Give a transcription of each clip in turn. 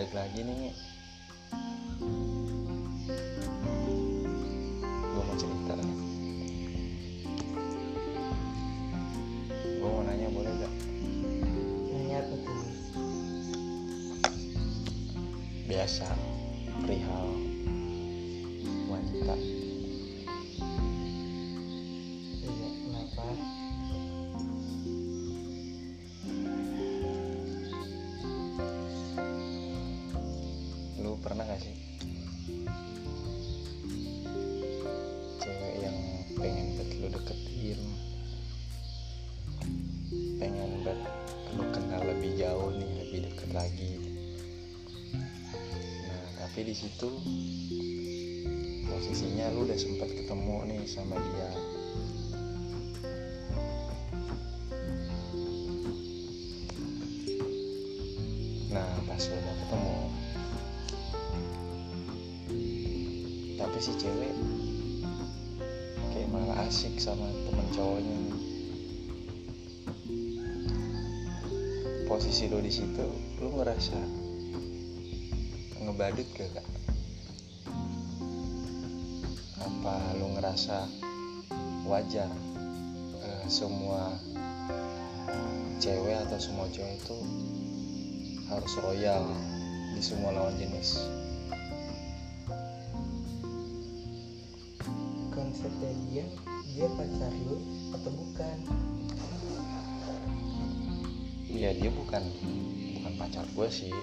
balik lagi nih gue mau cerita nih. Gue mau nanya boleh gak nanya apa tuh? Biasa pernah gak sih? Cewek yang pengen buat lu deketin pengen buat lu kenal lebih jauh nih lebih deket lagi. Nah tapi di situ posisinya lu udah sempat ketemu nih sama dia. Nah pas udah ketemu si cewek kayak malah asik sama temen cowoknya. Posisi lo di situ lo ngerasa ngebadut gak kak? Apa lo ngerasa wajar eh, semua cewek atau semua cewek itu harus royal di semua lawan jenis konsepnya dia dia pacar lu atau bukan? Iya dia bukan bukan pacar gue sih.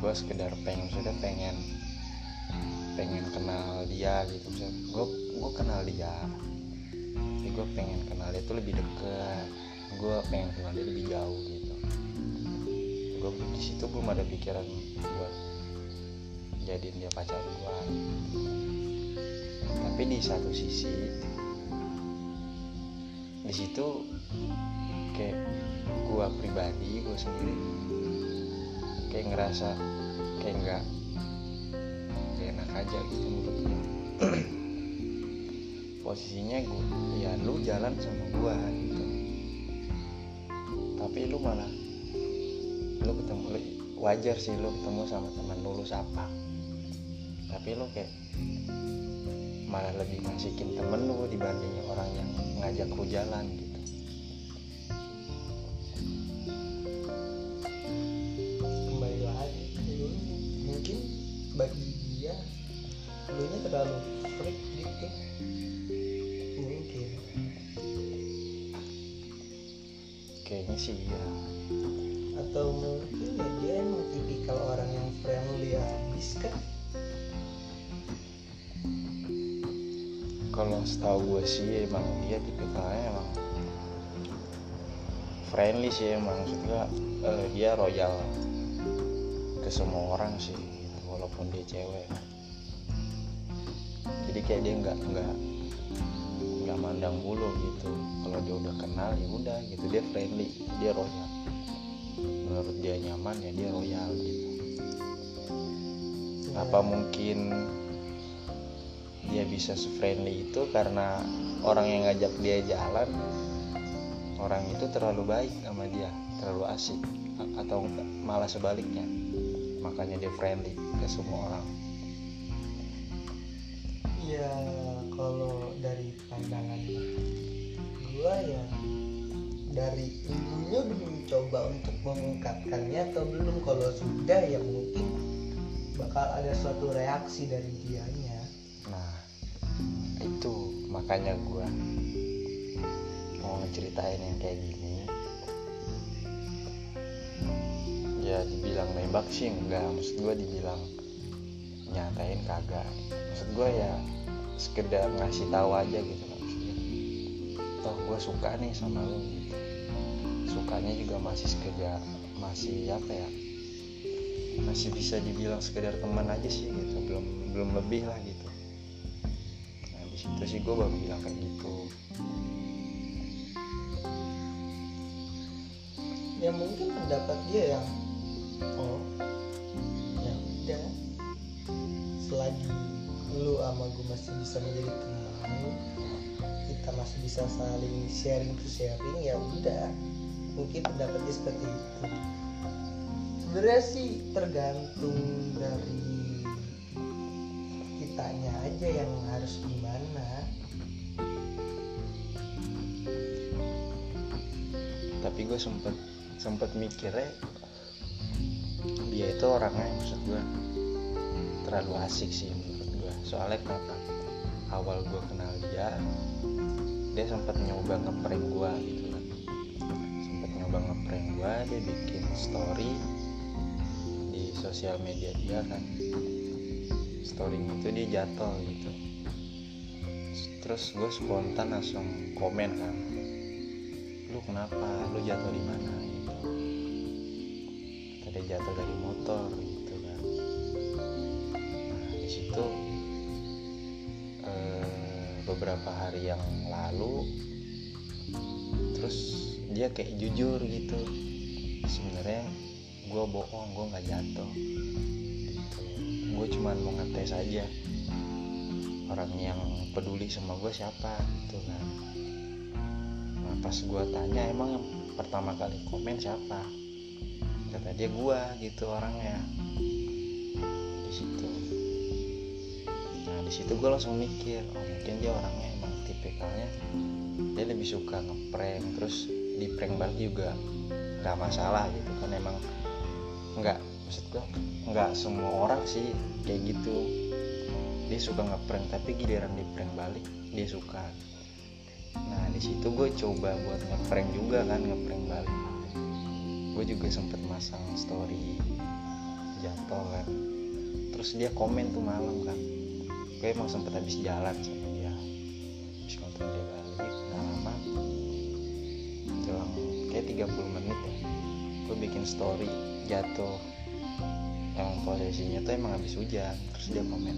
Gue sekedar pengen sudah pengen pengen kenal dia gitu. Gue gue kenal dia. Tapi gue pengen kenal dia tuh lebih deket gue pengen kenal dia lebih jauh gitu. Gue di situ belum ada pikiran buat jadiin dia pacar gue tapi di satu sisi di situ kayak gua pribadi gue sendiri kayak ngerasa kayak nggak kayak enak aja gitu menurut gue posisinya gue ya lu jalan sama gua gitu. Tapi lu malah lu ketemu lu wajar sih lu ketemu sama teman lu lu sapa. Tapi lu kayak malah lebih ngasihin temen lu dibanding orang yang ngajak lu jalan gitu. Kembali lagi dulu mungkin bagi dia lu nya terlalu freak gitu. Mungkin. Kayaknya sih iya. Atau mungkin ya dia emang tipikal orang yang friendly habis kan kalau setahu gue sih emang dia tipikalnya emang friendly sih emang maksudnya eh, dia royal ke semua orang sih walaupun dia cewek. Jadi kayak dia nggak nggak nggak mandang bulu gitu. Kalau dia udah kenal ya udah gitu dia friendly dia royal. Menurut dia nyaman ya dia royal gitu. Apa mungkin dia bisa se-friendly itu karena orang yang ngajak dia jalan orang itu terlalu baik sama dia terlalu asik atau malah sebaliknya. Makanya dia friendly ke semua orang. Ya kalau dari pandangan gua ya dari ibunya belum coba untuk mengungkapkannya atau belum. Kalau sudah ya mungkin bakal ada suatu reaksi dari dianya nah itu makanya gua mau ngeceritain yang kayak gini. Ya dibilang nembak sih enggak. Maksud gua dibilang nyatain kagak. Maksud gua ya sekedar ngasih tahu aja gitu maksudnya toh gua suka nih sama lu gitu. Sukanya juga masih sekedar masih apa ya masih bisa dibilang sekedar teman aja sih gitu. Belum belum lebih lah gitu situ sih gue baru bilang kayak gitu. Ya mungkin pendapat dia yang oh ya udah. Selagi lu sama gue masih bisa menjadi teman kita masih bisa saling sharing to sharing ya udah. Mungkin pendapatnya seperti itu. Sebenarnya sih tergantung dari kitanya aja yang harus gimana? Tapi gue sempet sempet mikirnya dia itu orangnya maksud gue terlalu asik sih menurut gue soalnya kenapa? Awal gue kenal dia dia sempat nyoba ngeprank gue gitu kan. Sempat nyoba ngeprank gue dia bikin story di sosial media dia kan story itu dia jatuh gitu. Terus gue spontan langsung komen kan lu kenapa? Lu jatuh di mana? Gitu. Tadi jatuh dari motor gitu kan. Nah di situ eh, beberapa hari yang lalu terus dia kayak jujur gitu. Sebenarnya gue bohong gue nggak jatuh gue cuman mau ngetes aja orang yang peduli sama gue siapa gitu kan. Nah pas gue tanya emang yang pertama kali komen siapa? Kata dia gue gitu orangnya. Di situ. Nah di situ gue langsung mikir oh mungkin dia orangnya emang tipikalnya dia lebih suka ngeprank terus di prank balik juga nggak masalah gitu kan. Emang nggak maksud gue nggak semua orang sih kayak gitu. Dia suka ngeprank tapi giliran di prank balik dia suka. Nah di situ gue coba buat ngeprank juga kan ngeprank balik. Gue juga sempet masang story jatuh kan. Terus dia komen tuh malam kan. Gue emang sempet habis jalan sama dia. Habis nonton dia balik nggak lama. Jelang kayak 30 menit ya. Gue bikin story jatuh yang posisinya tuh emang habis hujan terus dia komen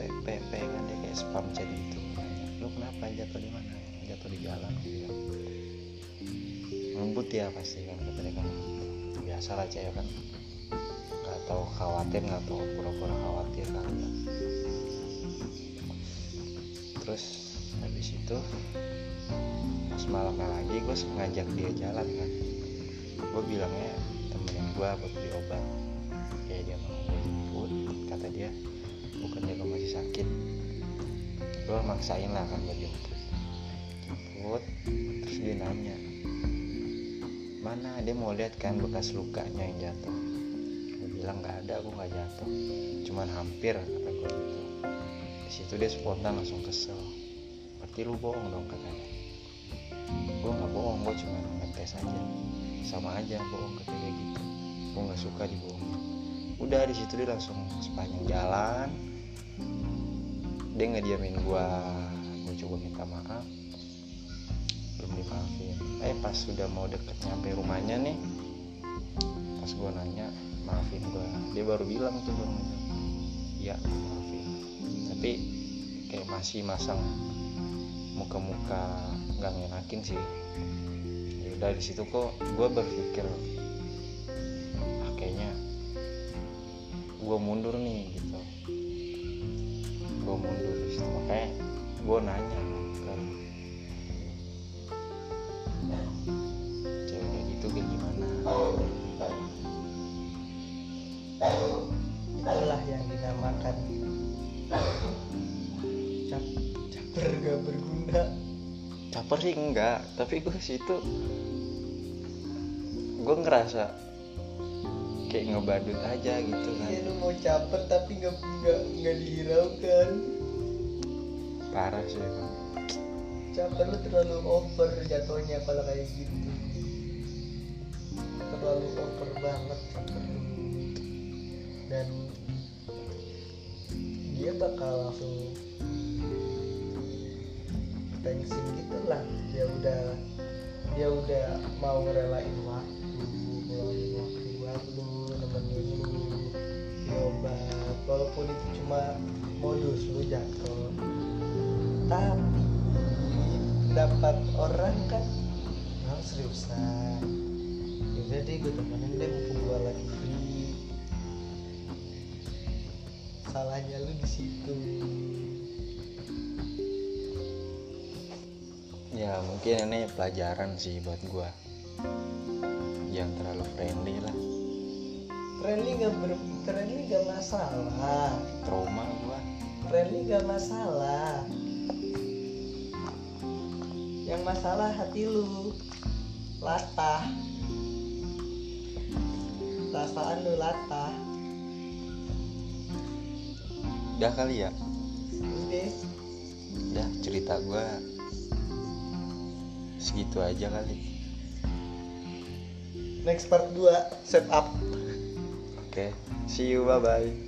PPP kan dia kayak spam jadi itu nanya lu kenapa? Jatuh di mana? Jatuh di jalan ngebut ya pasti kan kata dia kan. Biasa lah cewek kan. Nggak tahu khawatir nggak tahu. Pura-pura khawatir kali ya. Terus habis itu pas malamnya lagi gue ngajak dia jalan kan. Gue bilangnya temenin gue buat beli obat kayak dia mau gue jemput kata dia. Bukannya gue masih sakit. Gue maksain lah kan gue jemput. Jemput terus dia nanya mana? Dia mau lihat kan bekas lukanya yang jatuh. Gue bilang nggak ada aku nggak jatuh. Cuman hampir kata gue gitu. Di situ dia spontan langsung kesel. Berarti lu bohong dong katanya gue nggak bohong gue cuma ngetes aja. Sama aja bohong kata dia gitu. Gue nggak suka dibohongin udah di situ dia langsung sepanjang jalan. Dia ngediamin gue gue coba minta maaf. Belum dimaafin. Eh pas sudah mau deket nyampe rumahnya nih pas gue nanya maafin gue dia baru bilang tuh baru ngajak iya maafin. Tapi kayak masih masang muka-muka nggak ngenakin sih. Ya udah di situ kok gue berpikir gue mundur nih gitu. Gue mundur di situ. Makanya gue nanya kan cewek kayak gitu kayak gimana? Itulah yang dinamakan cap caper gak berguna. Caper sih enggak tapi gue situ gue ngerasa kayak ngebadut aja gitu kan. Iya lu mau caper tapi nggak nggak nggak dihiraukan parah sih itu caper lu terlalu over jatuhnya kalau kayak gitu. Terlalu over banget caper lu. Dan dia bakal langsung tensin gitu lah. Dia udah dia udah mau ngerelain waktu ngeluangin waktu lu nemenin lu di obat walaupun itu cuma modus lu jatuh tapi dapat orang kan harus seriusan. Yaudah deh gue temenin deh mumpung gue lagi free. Salahnya lu di situ. Ya mungkin ini pelajaran sih buat gue jangan terlalu friendly lah friendly gak ber friendly gak masalah. Trauma gua. Friendly gak masalah. Yang masalah hati lu latah. Perasaan lu latah. Udah kali ya? Udah. Udah cerita gua segitu aja kali. Next part 2 set up oke. See you bye bye